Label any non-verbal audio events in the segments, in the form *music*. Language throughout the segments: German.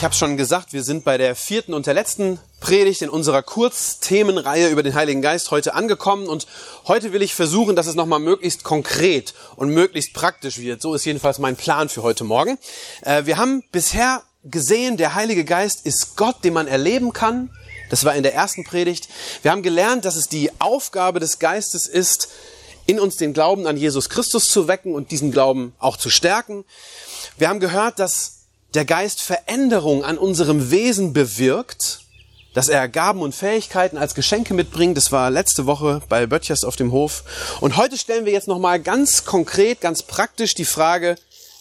Ich habe schon gesagt, wir sind bei der vierten und der letzten Predigt in unserer Kurzthemenreihe über den Heiligen Geist heute angekommen und heute will ich versuchen, dass es nochmal möglichst konkret und möglichst praktisch wird. So ist jedenfalls mein Plan für heute Morgen. Äh, wir haben bisher gesehen, der Heilige Geist ist Gott, den man erleben kann. Das war in der ersten Predigt. Wir haben gelernt, dass es die Aufgabe des Geistes ist, in uns den Glauben an Jesus Christus zu wecken und diesen Glauben auch zu stärken. Wir haben gehört, dass der Geist Veränderung an unserem Wesen bewirkt, dass er Gaben und Fähigkeiten als Geschenke mitbringt. Das war letzte Woche bei Böttchers auf dem Hof. Und heute stellen wir jetzt nochmal ganz konkret, ganz praktisch die Frage,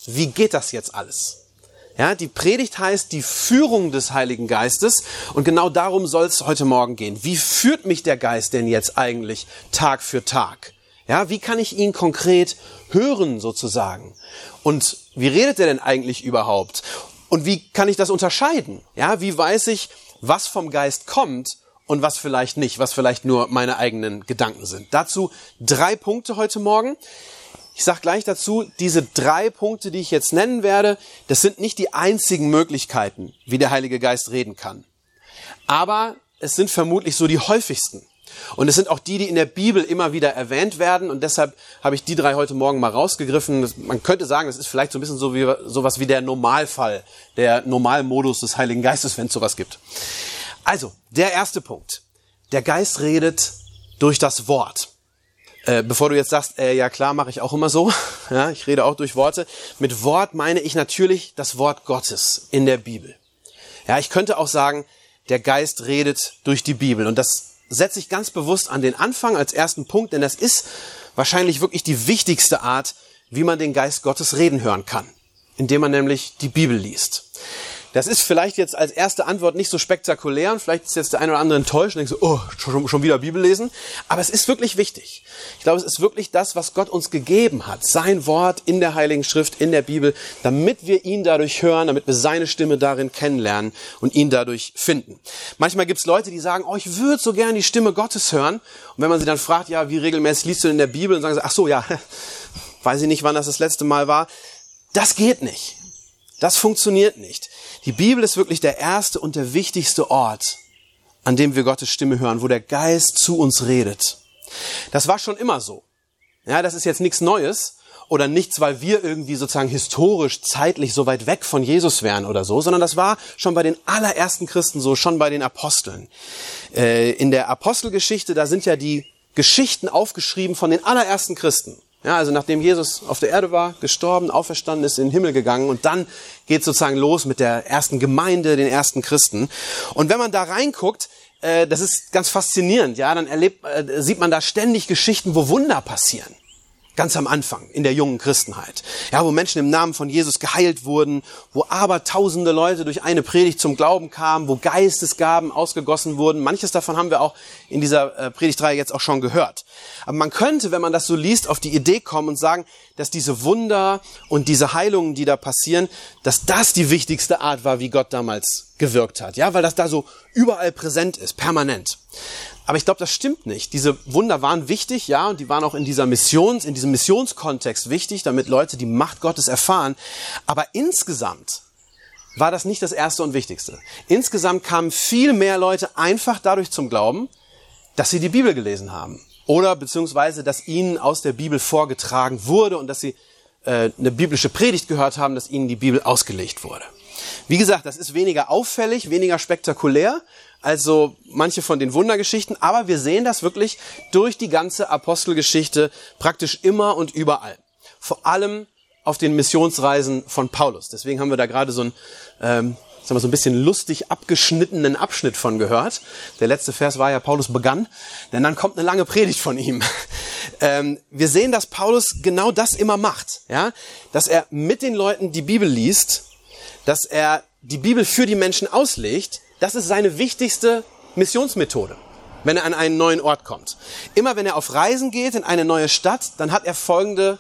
wie geht das jetzt alles? Ja, die Predigt heißt die Führung des Heiligen Geistes und genau darum soll es heute Morgen gehen. Wie führt mich der Geist denn jetzt eigentlich Tag für Tag? Ja, wie kann ich ihn konkret hören sozusagen? Und wie redet er denn eigentlich überhaupt? Und wie kann ich das unterscheiden? Ja, wie weiß ich, was vom Geist kommt und was vielleicht nicht, was vielleicht nur meine eigenen Gedanken sind? Dazu drei Punkte heute Morgen. Ich sage gleich dazu, diese drei Punkte, die ich jetzt nennen werde, das sind nicht die einzigen Möglichkeiten, wie der Heilige Geist reden kann. Aber es sind vermutlich so die häufigsten. Und es sind auch die, die in der Bibel immer wieder erwähnt werden. Und deshalb habe ich die drei heute Morgen mal rausgegriffen. Man könnte sagen, das ist vielleicht so ein bisschen so wie, sowas wie der Normalfall, der Normalmodus des Heiligen Geistes, wenn es sowas gibt. Also, der erste Punkt. Der Geist redet durch das Wort. Äh, bevor du jetzt sagst, äh, ja klar, mache ich auch immer so. *laughs* Ja, ich rede auch durch Worte. Mit Wort meine ich natürlich das Wort Gottes in der Bibel. Ja, ich könnte auch sagen, der Geist redet durch die Bibel. Und das setze ich ganz bewusst an den Anfang als ersten Punkt, denn das ist wahrscheinlich wirklich die wichtigste Art, wie man den Geist Gottes reden hören kann, indem man nämlich die Bibel liest. Das ist vielleicht jetzt als erste Antwort nicht so spektakulär und vielleicht ist jetzt der eine oder andere enttäuscht und denkt so, oh, schon, schon wieder Bibel lesen. Aber es ist wirklich wichtig. Ich glaube, es ist wirklich das, was Gott uns gegeben hat. Sein Wort in der Heiligen Schrift, in der Bibel, damit wir ihn dadurch hören, damit wir seine Stimme darin kennenlernen und ihn dadurch finden. Manchmal gibt es Leute, die sagen, oh, ich würde so gern die Stimme Gottes hören. Und wenn man sie dann fragt, ja, wie regelmäßig liest du in der Bibel? Und sagen sie, ach so, ja, *laughs* weiß ich nicht, wann das das letzte Mal war. Das geht nicht. Das funktioniert nicht. Die Bibel ist wirklich der erste und der wichtigste Ort, an dem wir Gottes Stimme hören, wo der Geist zu uns redet. Das war schon immer so. Ja, das ist jetzt nichts Neues oder nichts, weil wir irgendwie sozusagen historisch, zeitlich so weit weg von Jesus wären oder so, sondern das war schon bei den allerersten Christen so, schon bei den Aposteln. Äh, in der Apostelgeschichte, da sind ja die Geschichten aufgeschrieben von den allerersten Christen. Ja, also nachdem Jesus auf der Erde war, gestorben, auferstanden ist, in den Himmel gegangen und dann geht sozusagen los mit der ersten Gemeinde, den ersten Christen. Und wenn man da reinguckt, äh, das ist ganz faszinierend, ja, dann erlebt, äh, sieht man da ständig Geschichten, wo Wunder passieren. Ganz am Anfang, in der jungen Christenheit. Ja, wo Menschen im Namen von Jesus geheilt wurden, wo aber tausende Leute durch eine Predigt zum Glauben kamen, wo Geistesgaben ausgegossen wurden. Manches davon haben wir auch in dieser äh, Predigtreihe jetzt auch schon gehört. Aber man könnte, wenn man das so liest, auf die Idee kommen und sagen, dass diese Wunder und diese Heilungen, die da passieren, dass das die wichtigste Art war, wie Gott damals gewirkt hat. Ja, weil das da so überall präsent ist, permanent. Aber ich glaube, das stimmt nicht. Diese Wunder waren wichtig, ja, und die waren auch in dieser Missions, in diesem Missionskontext wichtig, damit Leute die Macht Gottes erfahren. Aber insgesamt war das nicht das erste und wichtigste. Insgesamt kamen viel mehr Leute einfach dadurch zum Glauben, dass sie die Bibel gelesen haben. Oder beziehungsweise, dass ihnen aus der Bibel vorgetragen wurde und dass sie äh, eine biblische Predigt gehört haben, dass ihnen die Bibel ausgelegt wurde. Wie gesagt, das ist weniger auffällig, weniger spektakulär, also manche von den Wundergeschichten, aber wir sehen das wirklich durch die ganze Apostelgeschichte praktisch immer und überall. Vor allem auf den Missionsreisen von Paulus. Deswegen haben wir da gerade so ein, ähm, sagen wir so ein bisschen lustig abgeschnittenen Abschnitt von gehört. Der letzte Vers war ja, Paulus begann, denn dann kommt eine lange Predigt von ihm. *laughs* Ähm, wir sehen, dass Paulus genau das immer macht, ja, dass er mit den Leuten die Bibel liest, dass er die Bibel für die Menschen auslegt, das ist seine wichtigste Missionsmethode, wenn er an einen neuen Ort kommt. Immer wenn er auf Reisen geht in eine neue Stadt, dann hat er folgende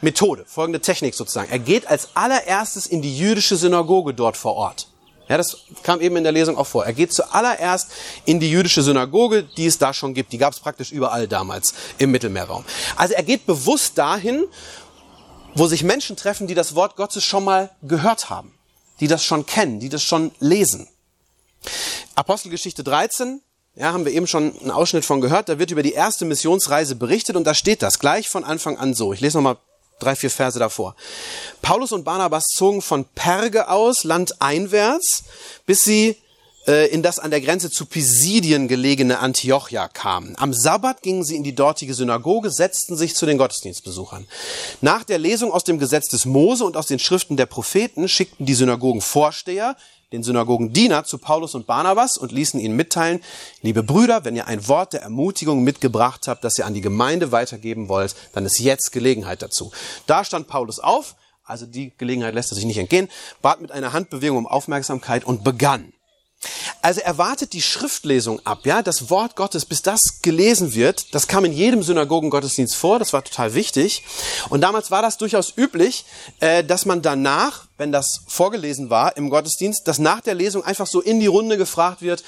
Methode, folgende Technik sozusagen. Er geht als allererstes in die jüdische Synagoge dort vor Ort. Ja, das kam eben in der Lesung auch vor. Er geht zuallererst in die jüdische Synagoge, die es da schon gibt. Die gab es praktisch überall damals im Mittelmeerraum. Also er geht bewusst dahin, wo sich Menschen treffen, die das Wort Gottes schon mal gehört haben, die das schon kennen, die das schon lesen. Apostelgeschichte 13, ja, haben wir eben schon einen Ausschnitt von gehört, da wird über die erste Missionsreise berichtet und da steht das gleich von Anfang an so. Ich lese nochmal drei, vier Verse davor. Paulus und Barnabas zogen von Perge aus, landeinwärts, bis sie in das an der Grenze zu Pisidien gelegene Antiochia kamen. Am Sabbat gingen sie in die dortige Synagoge, setzten sich zu den Gottesdienstbesuchern. Nach der Lesung aus dem Gesetz des Mose und aus den Schriften der Propheten schickten die Synagogenvorsteher den Synagogendiener zu Paulus und Barnabas und ließen ihnen mitteilen, liebe Brüder, wenn ihr ein Wort der Ermutigung mitgebracht habt, das ihr an die Gemeinde weitergeben wollt, dann ist jetzt Gelegenheit dazu. Da stand Paulus auf, also die Gelegenheit lässt er sich nicht entgehen, bat mit einer Handbewegung um Aufmerksamkeit und begann. Also er wartet die Schriftlesung ab, ja, das Wort Gottes, bis das gelesen wird. Das kam in jedem Synagogengottesdienst vor, das war total wichtig. Und damals war das durchaus üblich, äh, dass man danach, wenn das vorgelesen war im Gottesdienst, dass nach der Lesung einfach so in die Runde gefragt wird,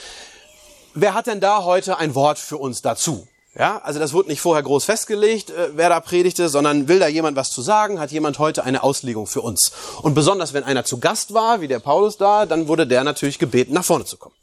wer hat denn da heute ein Wort für uns dazu? Ja, also das wurde nicht vorher groß festgelegt, äh, wer da predigte, sondern will da jemand was zu sagen, hat jemand heute eine Auslegung für uns. Und besonders wenn einer zu Gast war, wie der Paulus da, dann wurde der natürlich gebeten, nach vorne zu kommen.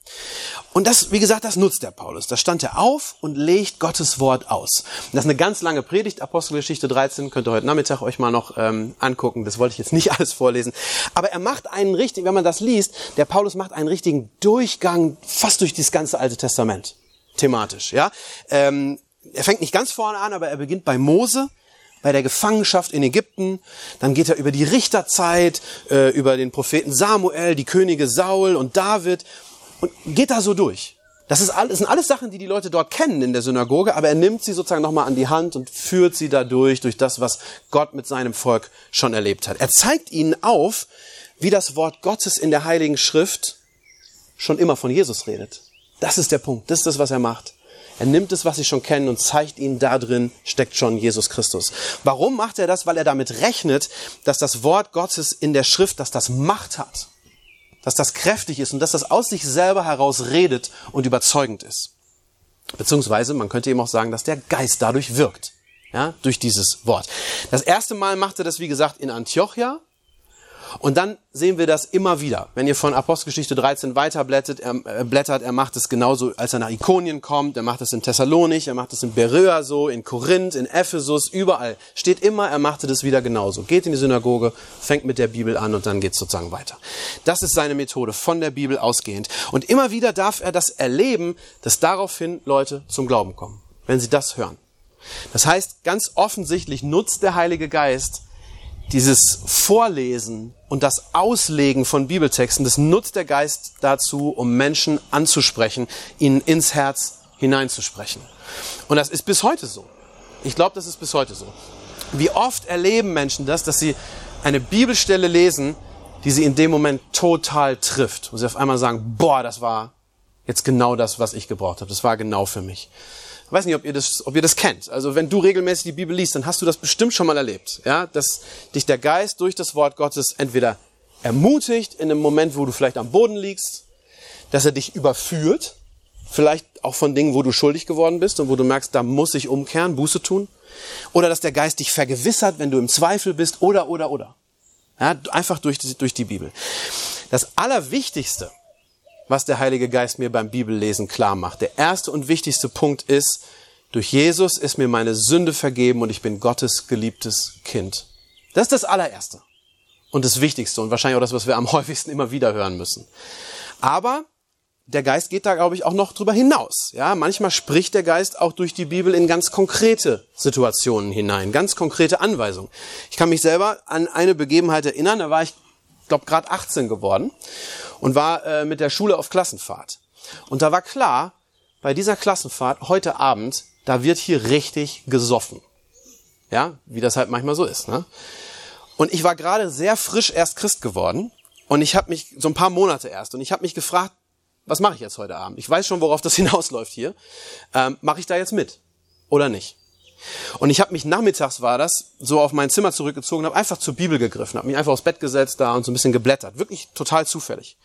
Und das, wie gesagt, das nutzt der Paulus. Da stand er auf und legt Gottes Wort aus. Und das ist eine ganz lange Predigt, Apostelgeschichte 13, könnt ihr heute Nachmittag euch mal noch ähm, angucken. Das wollte ich jetzt nicht *laughs* alles vorlesen. Aber er macht einen richtigen, wenn man das liest, der Paulus macht einen richtigen Durchgang fast durch das ganze Alte Testament thematisch. Ja, ähm, er fängt nicht ganz vorne an, aber er beginnt bei Mose, bei der Gefangenschaft in Ägypten. Dann geht er über die Richterzeit, äh, über den Propheten Samuel, die Könige Saul und David und geht da so durch. Das, ist alles, sind alles Sachen, die die Leute dort kennen in der Synagoge, aber er nimmt sie sozusagen nochmal an die Hand und führt sie da durch, durch das, was Gott mit seinem Volk schon erlebt hat. Er zeigt ihnen auf, wie das Wort Gottes in der Heiligen Schrift schon immer von Jesus redet. Das ist der Punkt. Das ist das, was er macht. Er nimmt es, was sie schon kennen und zeigt ihnen, da drin steckt schon Jesus Christus. Warum macht er das? Weil er damit rechnet, dass das Wort Gottes in der Schrift, dass das Macht hat, dass das kräftig ist und dass das aus sich selber heraus redet und überzeugend ist. Beziehungsweise, man könnte eben auch sagen, dass der Geist dadurch wirkt. Ja, durch dieses Wort. Das erste Mal macht er das, wie gesagt, in Antiochia. Und dann sehen wir das immer wieder. Wenn ihr von Apostelgeschichte 13 weiterblättert, er, äh, blättert, er macht es genauso, als er nach Ikonien kommt, er macht es in Thessalonich, er macht es in Beröa so, in Korinth, in Ephesus, überall. Steht immer, er machte das wieder genauso. Geht in die Synagoge, fängt mit der Bibel an und dann geht es sozusagen weiter. Das ist seine Methode, von der Bibel ausgehend. Und immer wieder darf er das erleben, dass daraufhin Leute zum Glauben kommen, wenn sie das hören. Das heißt, ganz offensichtlich nutzt der Heilige Geist dieses Vorlesen und das Auslegen von Bibeltexten, das nutzt der Geist dazu, um Menschen anzusprechen, ihnen ins Herz hineinzusprechen. Und das ist bis heute so. Ich glaube, das ist bis heute so. Wie oft erleben Menschen das, dass sie eine Bibelstelle lesen, die sie in dem Moment total trifft. Und sie auf einmal sagen, boah, das war jetzt genau das, was ich gebraucht habe. Das war genau für mich. Ich weiß nicht, ob ihr das, ob ihr das kennt. Also wenn du regelmäßig die Bibel liest, dann hast du das bestimmt schon mal erlebt, ja, dass dich der Geist durch das Wort Gottes entweder ermutigt in einem Moment, wo du vielleicht am Boden liegst, dass er dich überführt, vielleicht auch von Dingen, wo du schuldig geworden bist und wo du merkst, da muss ich umkehren, Buße tun, oder dass der Geist dich vergewissert, wenn du im Zweifel bist, oder, oder, oder. Ja, einfach durch, durch die Bibel. Das Allerwichtigste was der Heilige Geist mir beim Bibellesen klar macht. Der erste und wichtigste Punkt ist, durch Jesus ist mir meine Sünde vergeben und ich bin Gottes geliebtes Kind. Das ist das allererste und das Wichtigste und wahrscheinlich auch das, was wir am *laughs* häufigsten immer wieder hören müssen. Aber der Geist geht da, glaube ich, auch noch drüber hinaus. Ja, manchmal spricht der Geist auch durch die Bibel in ganz konkrete Situationen hinein, ganz konkrete Anweisungen. Ich kann mich selber an eine Begebenheit erinnern, da war ich, glaube gerade 18 geworden und war äh, mit der Schule auf Klassenfahrt. Und da war klar, bei dieser Klassenfahrt heute Abend, da wird hier richtig gesoffen. Ja, wie das halt manchmal so ist. Ne? Und ich war gerade sehr frisch erst Christ geworden Und ich habe mich, so ein paar Monate erst, und ich habe mich gefragt, was mache ich jetzt heute Abend? Ich weiß schon, worauf das *laughs* hinausläuft hier. Ähm, mache ich da jetzt mit oder nicht? Und ich habe mich nachmittags war das so auf mein Zimmer zurückgezogen, habe einfach zur Bibel gegriffen, habe mich einfach aufs Bett gesetzt da und so ein bisschen geblättert, wirklich total zufällig.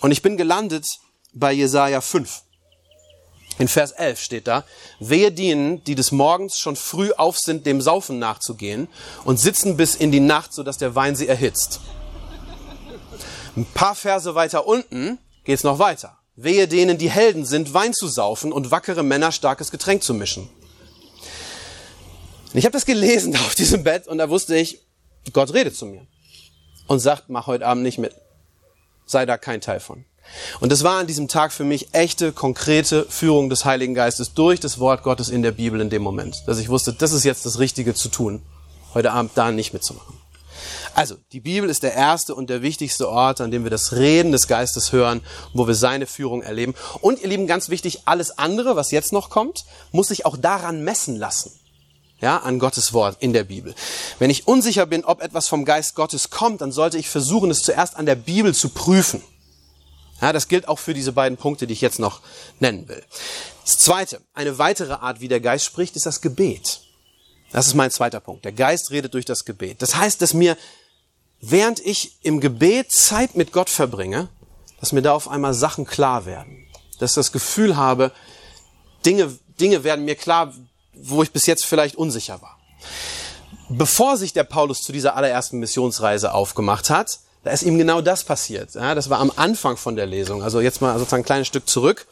Und ich bin gelandet bei Jesaja 5. In Vers 11 steht da, wehe denen, die des Morgens schon früh auf sind, dem Saufen nachzugehen und sitzen bis in die Nacht, sodass der Wein sie erhitzt. Ein paar Verse weiter unten geht's noch weiter. Wehe denen, die Helden sind, Wein zu saufen und wackere Männer starkes Getränk zu mischen. Ich habe das gelesen *laughs* auf diesem Bett und da wusste ich, Gott redet zu mir und sagt, mach heute Abend nicht mit. Sei da kein Teil von. Und das war an diesem Tag für mich echte, konkrete Führung des Heiligen Geistes durch das Wort Gottes in der Bibel in dem Moment. Dass ich wusste, das ist jetzt das Richtige zu tun, heute Abend da nicht mitzumachen. Also, die Bibel ist der erste und der wichtigste Ort, an dem wir das Reden des Geistes hören, wo wir seine Führung erleben. Und ihr Lieben, ganz wichtig, alles andere, was jetzt noch kommt, muss sich auch daran messen lassen. Ja, an Gottes Wort in der Bibel. Wenn ich unsicher bin, ob etwas vom Geist Gottes kommt, dann sollte ich versuchen, es zuerst an der Bibel zu prüfen. Ja, das gilt auch für diese beiden Punkte, die ich jetzt noch nennen will. Das zweite, eine weitere Art, wie der Geist spricht, ist das Gebet. Das ist mein zweiter Punkt. Der Geist redet durch das Gebet. Das heißt, dass mir, während ich im Gebet Zeit mit Gott verbringe, dass mir da auf einmal Sachen klar werden. Dass ich das Gefühl habe, Dinge, Dinge werden mir klar, wo ich bis jetzt vielleicht unsicher war. Bevor sich der Paulus zu dieser allerersten Missionsreise aufgemacht hat, da ist ihm genau das passiert. Ja, das war am Anfang von der Lesung. Also jetzt mal sozusagen ein kleines Stück zurück.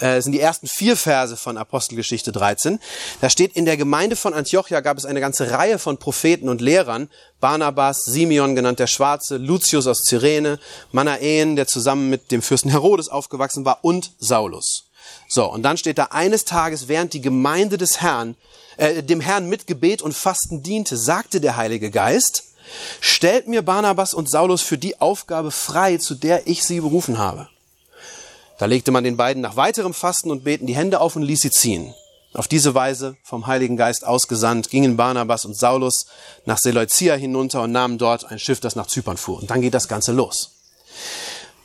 Äh, das sind die ersten vier Verse von Apostelgeschichte 13. Da steht, in der Gemeinde von Antiochia gab es eine ganze Reihe von Propheten und Lehrern. Barnabas, Simeon genannt der Schwarze, Lucius aus Cyrene, Manaen, der zusammen mit dem Fürsten Herodes aufgewachsen war und Saulus. So, und dann steht da, eines Tages, während die Gemeinde des Herrn, äh, dem Herrn mit Gebet und Fasten diente, sagte der Heilige Geist, Stellt mir Barnabas und Saulus für die Aufgabe frei, zu der ich sie berufen habe. Da legte man den beiden nach weiterem Fasten und Beten die Hände auf und ließ sie ziehen. Auf diese Weise, vom Heiligen Geist ausgesandt, gingen Barnabas und Saulus nach Seleucia hinunter und nahmen dort ein Schiff, das nach Zypern fuhr. Und dann geht das Ganze los.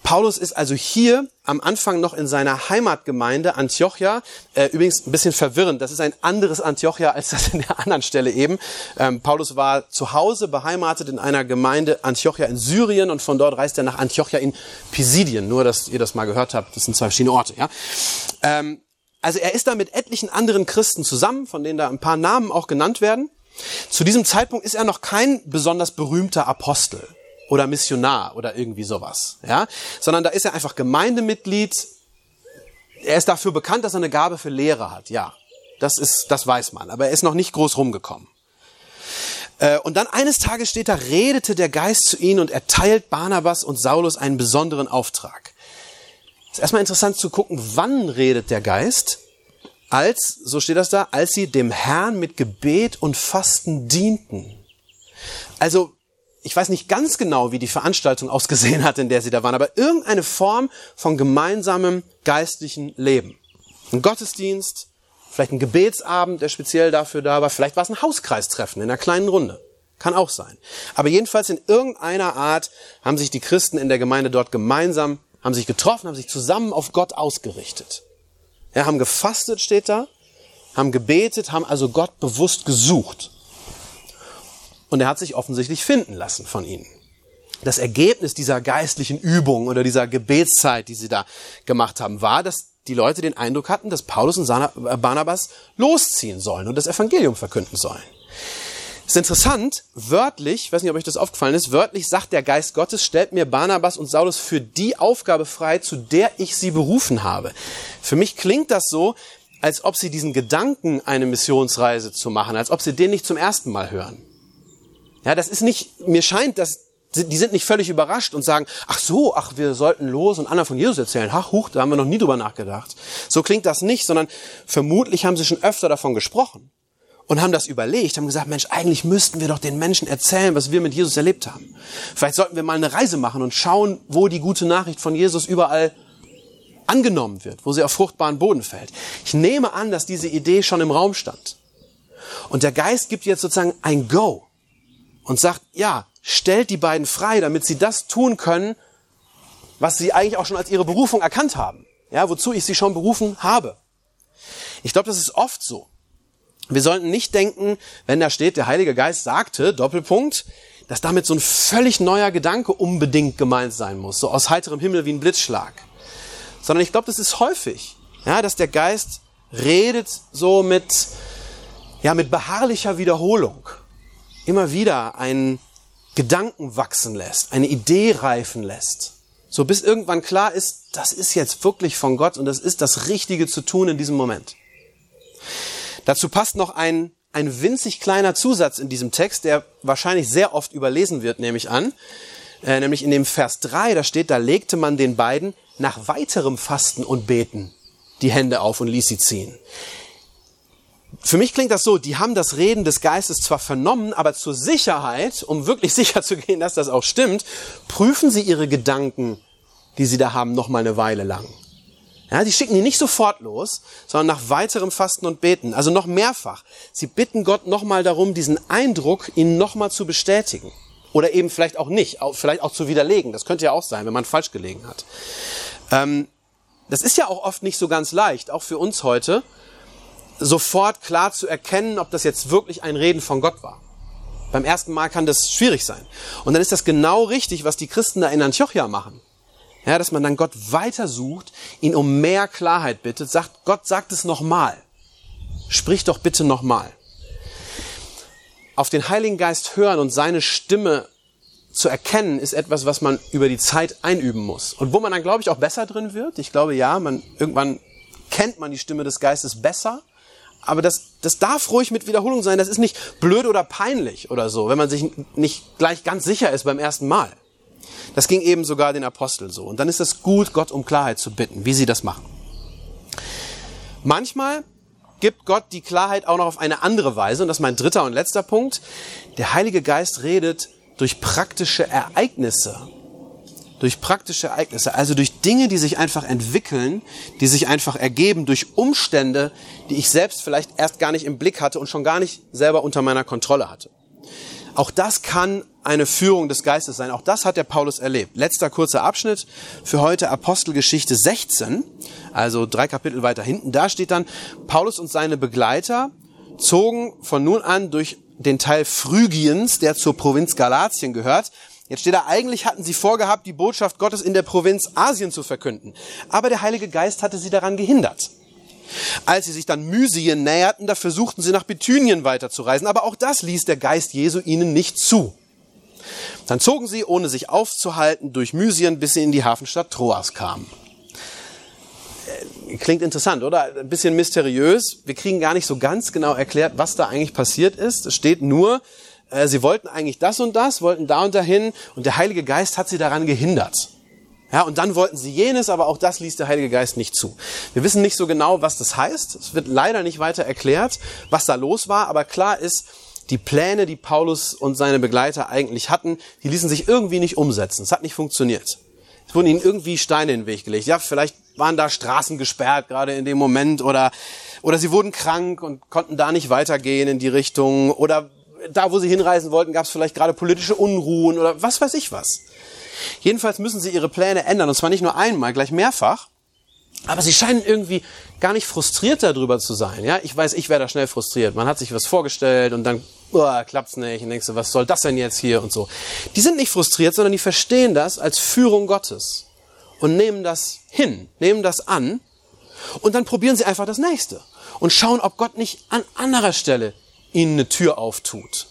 Paulus ist also hier am Anfang noch in seiner Heimatgemeinde Antiochia. Äh, übrigens ein bisschen verwirrend. Das ist ein anderes Antiochia als das in der anderen Stelle eben. Ähm, Paulus war zu Hause beheimatet in einer Gemeinde Antiochia in Syrien und von dort reist er nach Antiochia in Pisidien. Nur, dass ihr das mal gehört habt. Das sind zwei verschiedene Orte. Ja. Ähm, also er ist da mit etlichen anderen Christen zusammen, von denen da ein paar Namen auch genannt werden. Zu diesem Zeitpunkt ist er noch kein besonders berühmter Apostel oder Missionar oder irgendwie sowas, ja, sondern da ist er einfach Gemeindemitglied. Er ist dafür bekannt, dass er eine Gabe für Lehre hat, ja. Das ist, das weiß man, aber er ist noch nicht groß rumgekommen. Äh, und dann eines Tages steht da, redete der Geist zu ihnen und erteilt Barnabas und Saulus einen besonderen Auftrag. Ist erstmal interessant zu gucken, wann redet der Geist? Als, so steht das da, als sie dem Herrn mit Gebet und Fasten dienten. Also ich weiß nicht ganz genau, wie die Veranstaltung *laughs* ausgesehen hat, in der sie da waren, aber irgendeine Form von gemeinsamem geistlichen Leben. Ein Gottesdienst, vielleicht ein Gebetsabend, der speziell dafür da war, vielleicht war es ein Hauskreistreffen in einer kleinen Runde. Kann auch sein. Aber jedenfalls in irgendeiner Art haben sich die Christen in der Gemeinde dort gemeinsam, haben sich getroffen, haben sich zusammen auf Gott ausgerichtet. Ja, haben gefastet, steht da, haben gebetet, haben also Gott bewusst gesucht. Und er hat sich offensichtlich finden lassen von ihnen. Das Ergebnis dieser geistlichen Übung oder dieser Gebetszeit, die sie da gemacht haben, war, dass die Leute den Eindruck hatten, dass Paulus und äh, Barnabas losziehen sollen und das Evangelium verkünden sollen. Ist interessant, wörtlich, ich weiß nicht, ob euch das aufgefallen ist, wörtlich sagt der Geist Gottes, stellt mir Barnabas und Saulus für die Aufgabe frei, zu der ich sie berufen habe. Für mich klingt das so, als ob sie diesen Gedanken, eine Missionsreise zu machen, als ob sie den nicht zum ersten Mal hören. Ja, das ist nicht, mir scheint, dass die sind nicht völlig überrascht und sagen, ach so, ach, wir sollten los und Anna von Jesus erzählen. Ach, huch, da haben wir noch nie drüber nachgedacht. So klingt das nicht, sondern vermutlich haben sie schon öfter davon gesprochen und haben das überlegt, haben gesagt, Mensch, eigentlich müssten wir doch den Menschen erzählen, was wir mit Jesus erlebt haben. Vielleicht sollten wir mal eine Reise machen und schauen, wo die gute Nachricht von Jesus überall angenommen wird, wo sie auf fruchtbaren Boden fällt. Ich nehme an, dass diese Idee schon im Raum stand. Und der Geist gibt jetzt sozusagen ein Go und sagt, ja, stellt die beiden frei, damit sie das tun können, was sie eigentlich auch schon als ihre Berufung erkannt haben. Ja, wozu ich sie schon berufen habe. Ich glaube, das ist oft so. Wir sollten nicht denken, wenn da steht, der Heilige Geist sagte, Doppelpunkt, dass damit so ein völlig neuer Gedanke unbedingt gemeint sein muss, so aus heiterem Himmel wie ein Blitzschlag. Sondern ich glaube, das ist häufig, ja, dass der Geist redet so mit, ja, mit beharrlicher Wiederholung. Immer wieder einen Gedanken wachsen lässt, eine Idee reifen lässt. So bis irgendwann klar ist, das ist jetzt wirklich von Gott und das ist das Richtige zu tun in diesem Moment. Dazu passt noch ein, ein winzig kleiner Zusatz in diesem Text, der wahrscheinlich sehr oft überlesen wird, nehme ich an. Äh, nämlich in dem Vers 3, da steht, da legte man den beiden nach weiterem Fasten und Beten die Hände auf und ließ sie ziehen. Für mich klingt das so, die haben das Reden des Geistes zwar vernommen, aber zur Sicherheit, um wirklich *laughs* sicher zu gehen, dass das auch stimmt, prüfen sie ihre Gedanken, die sie da haben, noch mal eine Weile lang. Ja, die schicken die nicht sofort los, sondern nach weiterem Fasten und Beten, also noch mehrfach. Sie bitten Gott nochmal darum, diesen Eindruck ihnen nochmal zu bestätigen. Oder eben vielleicht auch nicht, vielleicht auch zu widerlegen. Das könnte ja auch sein, wenn man falsch gelegen hat. Ähm, das ist ja auch oft nicht so ganz leicht, auch für uns heute, sofort klar zu erkennen, ob das jetzt wirklich ein Reden von Gott war. Beim ersten Mal kann das schwierig sein. Und dann ist das genau richtig, was die Christen da in Antiochia machen. Ja, dass man dann Gott weiter sucht, ihn um mehr Klarheit bittet, sagt, Gott sagt es nochmal. Sprich doch bitte nochmal. Auf den Heiligen Geist hören und seine Stimme zu erkennen, ist etwas, was man über die Zeit einüben muss. Und wo man dann, glaube ich, auch besser drin wird. Ich glaube, ja, man, irgendwann kennt man die Stimme des Geistes besser. Aber das, das darf ruhig mit Wiederholung sein. Das ist nicht blöd oder peinlich oder so, wenn man sich nicht gleich ganz sicher ist beim ersten Mal. Das ging eben sogar den Aposteln so. Und dann ist es gut, Gott um Klarheit zu bitten, wie sie das machen. Manchmal gibt Gott die Klarheit auch noch auf eine andere Weise. Und das ist mein dritter und letzter Punkt. Der Heilige Geist redet durch praktische Ereignisse. Durch praktische Ereignisse, also durch Dinge, die sich einfach entwickeln, die sich einfach ergeben, durch Umstände, die ich selbst vielleicht erst gar nicht im Blick hatte und schon gar nicht selber unter meiner Kontrolle hatte. Auch das kann eine Führung des Geistes sein. Auch das hat der Paulus erlebt. Letzter kurzer Abschnitt für heute Apostelgeschichte 16, also drei Kapitel weiter hinten. Da steht dann, Paulus und seine Begleiter zogen von nun an durch den Teil Phrygiens, der zur Provinz Galatien gehört. Jetzt steht da, eigentlich hatten sie vorgehabt, die Botschaft Gottes in der Provinz Asien zu verkünden. Aber der Heilige Geist hatte sie daran gehindert. Als sie sich dann Mysien näherten, da versuchten sie nach Bithynien weiterzureisen, aber auch das ließ der Geist Jesu ihnen nicht zu. Dann zogen sie, ohne sich aufzuhalten, durch Mysien, bis sie in die Hafenstadt Troas kamen. Äh, klingt interessant, oder? Ein bisschen mysteriös. Wir kriegen gar nicht so ganz genau erklärt, was da eigentlich passiert ist. Es steht nur, äh, sie wollten eigentlich das und das, wollten da und dahin und der Heilige Geist hat sie daran gehindert. Ja, und dann wollten sie jenes, aber auch das ließ der Heilige Geist nicht zu. Wir wissen nicht so genau, was das heißt. Es wird leider nicht weiter erklärt, was da los war, aber klar ist, die Pläne, die Paulus und seine Begleiter eigentlich hatten, die ließen sich irgendwie nicht umsetzen. Es hat nicht funktioniert. Es wurden ihnen irgendwie Steine in den Weg gelegt. Ja, vielleicht waren da Straßen gesperrt, gerade in dem Moment, oder, oder sie wurden krank und konnten da nicht weitergehen in die Richtung, oder da, wo sie hinreisen wollten, gab es vielleicht gerade politische Unruhen oder was weiß ich was. Jedenfalls müssen sie ihre Pläne ändern, und zwar nicht nur einmal, gleich mehrfach. Aber sie scheinen irgendwie gar nicht frustriert darüber zu sein. Ja, ich weiß, ich wäre da schnell frustriert. Man hat sich was vorgestellt und dann oh, klappt's nicht. Und denkst du, was soll das denn jetzt hier und so. Die sind nicht frustriert, sondern die verstehen das als Führung Gottes und nehmen das hin, nehmen das an und dann probieren sie einfach das nächste und schauen, ob Gott nicht an anderer Stelle ihnen eine Tür auftut.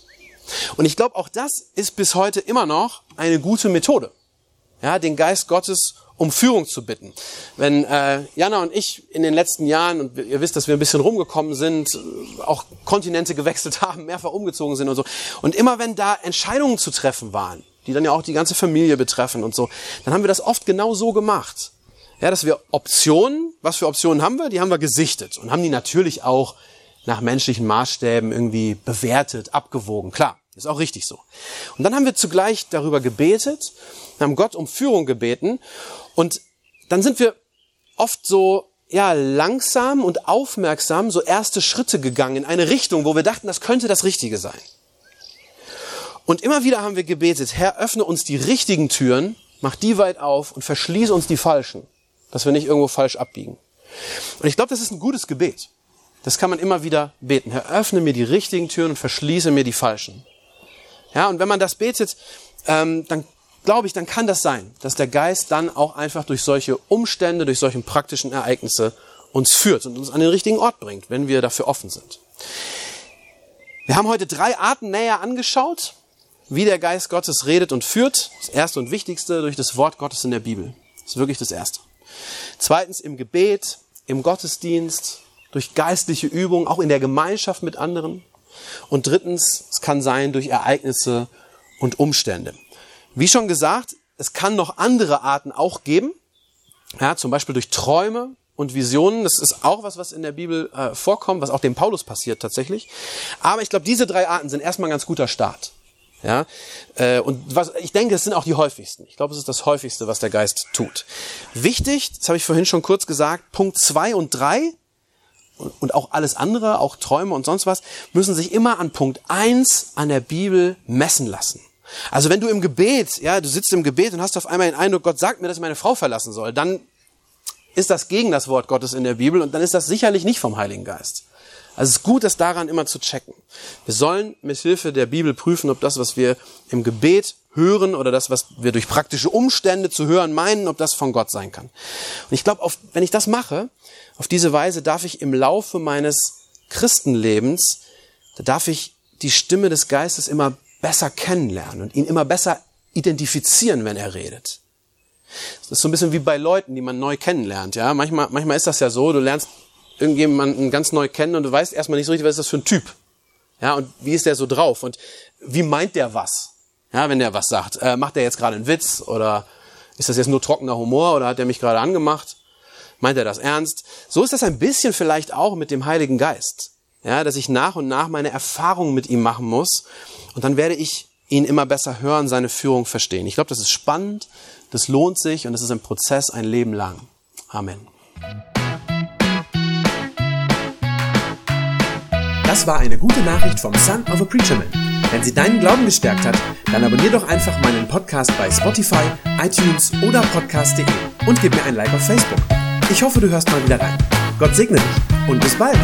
Und ich glaube, auch das ist bis heute immer noch eine gute Methode. Ja, den Geist Gottes um Führung zu bitten. Wenn äh, Jana und ich in den letzten Jahren, und ihr wisst, dass wir ein bisschen rumgekommen sind, auch Kontinente gewechselt *laughs* haben, mehrfach umgezogen sind und so, und immer wenn da Entscheidungen zu treffen waren, die dann ja auch die ganze Familie betreffen und so, dann haben wir das oft genau so gemacht. Ja, dass wir Optionen, was für Optionen haben wir? Die haben wir gesichtet und haben die natürlich auch nach menschlichen Maßstäben irgendwie bewertet, abgewogen. Klar, ist auch richtig so. Und dann haben wir zugleich darüber gebetet, haben Gott um Führung gebeten und dann sind wir oft so ja, langsam und aufmerksam so erste Schritte gegangen in eine Richtung, wo wir dachten, das könnte das Richtige sein. Und immer wieder haben wir gebetet, Herr, öffne uns die richtigen Türen, mach die weit auf und verschließe uns die falschen, dass wir nicht irgendwo falsch abbiegen. Und ich glaube, das ist ein gutes Gebet. Das kann man immer wieder beten. Herr, öffne mir die richtigen Türen und verschließe mir die falschen. Ja, und wenn man das betet, ähm, dann glaube ich, dann kann das sein, dass der Geist dann auch einfach durch solche Umstände, durch solche praktischen Ereignisse uns führt und uns an den richtigen Ort bringt, wenn wir dafür offen sind. Wir haben heute drei Arten näher angeschaut, wie der Geist Gottes redet und führt. Das erste und wichtigste durch das Wort Gottes in der Bibel. Das ist wirklich das erste. Zweitens im Gebet, im Gottesdienst, durch geistliche Übungen, auch in der Gemeinschaft mit anderen. Und drittens, es kann sein durch Ereignisse und Umstände. Wie schon gesagt, es kann noch andere Arten auch geben. Ja, zum Beispiel durch Träume und Visionen. Das ist auch was, was in der Bibel äh, vorkommt, was auch dem Paulus passiert tatsächlich. Aber ich glaube, diese drei Arten sind erstmal ein ganz guter Start. Ja, äh, und was ich denke, es sind auch die häufigsten. Ich glaube, es ist das häufigste, was der Geist tut. Wichtig, das habe ich vorhin schon kurz gesagt, Punkt zwei und drei und auch alles andere, auch Träume und sonst was, müssen sich immer an Punkt eins an der Bibel messen lassen. Also wenn du im Gebet, ja, du sitzt im Gebet und hast auf einmal den Eindruck, Gott sagt mir, dass ich meine Frau verlassen soll, dann ist das gegen das Wort Gottes in der Bibel und dann ist das sicherlich nicht vom Heiligen Geist. Also es ist gut, das daran immer zu checken. Wir sollen mit Hilfe der Bibel prüfen, ob das, was wir im Gebet hören oder das, was wir durch praktische Umstände zu hören meinen, ob das von Gott sein kann. Und ich glaube, wenn ich das mache, auf diese Weise darf ich im Laufe meines Christenlebens, da darf ich die Stimme des Geistes immer besser kennenlernen und ihn immer besser identifizieren, wenn er redet. Das ist so ein bisschen wie bei Leuten, die man neu kennenlernt. Ja, manchmal, manchmal ist das ja so, du lernst irgendjemanden ganz neu kennen und du weißt erstmal nicht so richtig, was ist das für ein Typ. Ja, und wie ist der so drauf und wie meint der was? Ja, wenn der was sagt. Äh, macht der jetzt gerade einen Witz oder ist das jetzt nur trockener Humor oder hat der mich gerade angemacht? Meint er das ernst? So ist das ein bisschen vielleicht auch mit dem Heiligen Geist. Ja, dass ich nach und nach meine Erfahrungen mit ihm machen muss und dann werde ich ihn immer besser hören, seine Führung verstehen. Ich glaube, das ist spannend, das lohnt sich und es ist ein Prozess ein Leben lang. Amen. Das war eine gute Nachricht vom Son of a Preacher Man. Wenn sie deinen Glauben gestärkt hat, dann abonnier doch einfach meinen Podcast bei Spotify, iTunes oder podcast.de und gib mir ein Like auf Facebook. Ich hoffe, du hörst mal wieder rein. Gott segne dich und bis bald.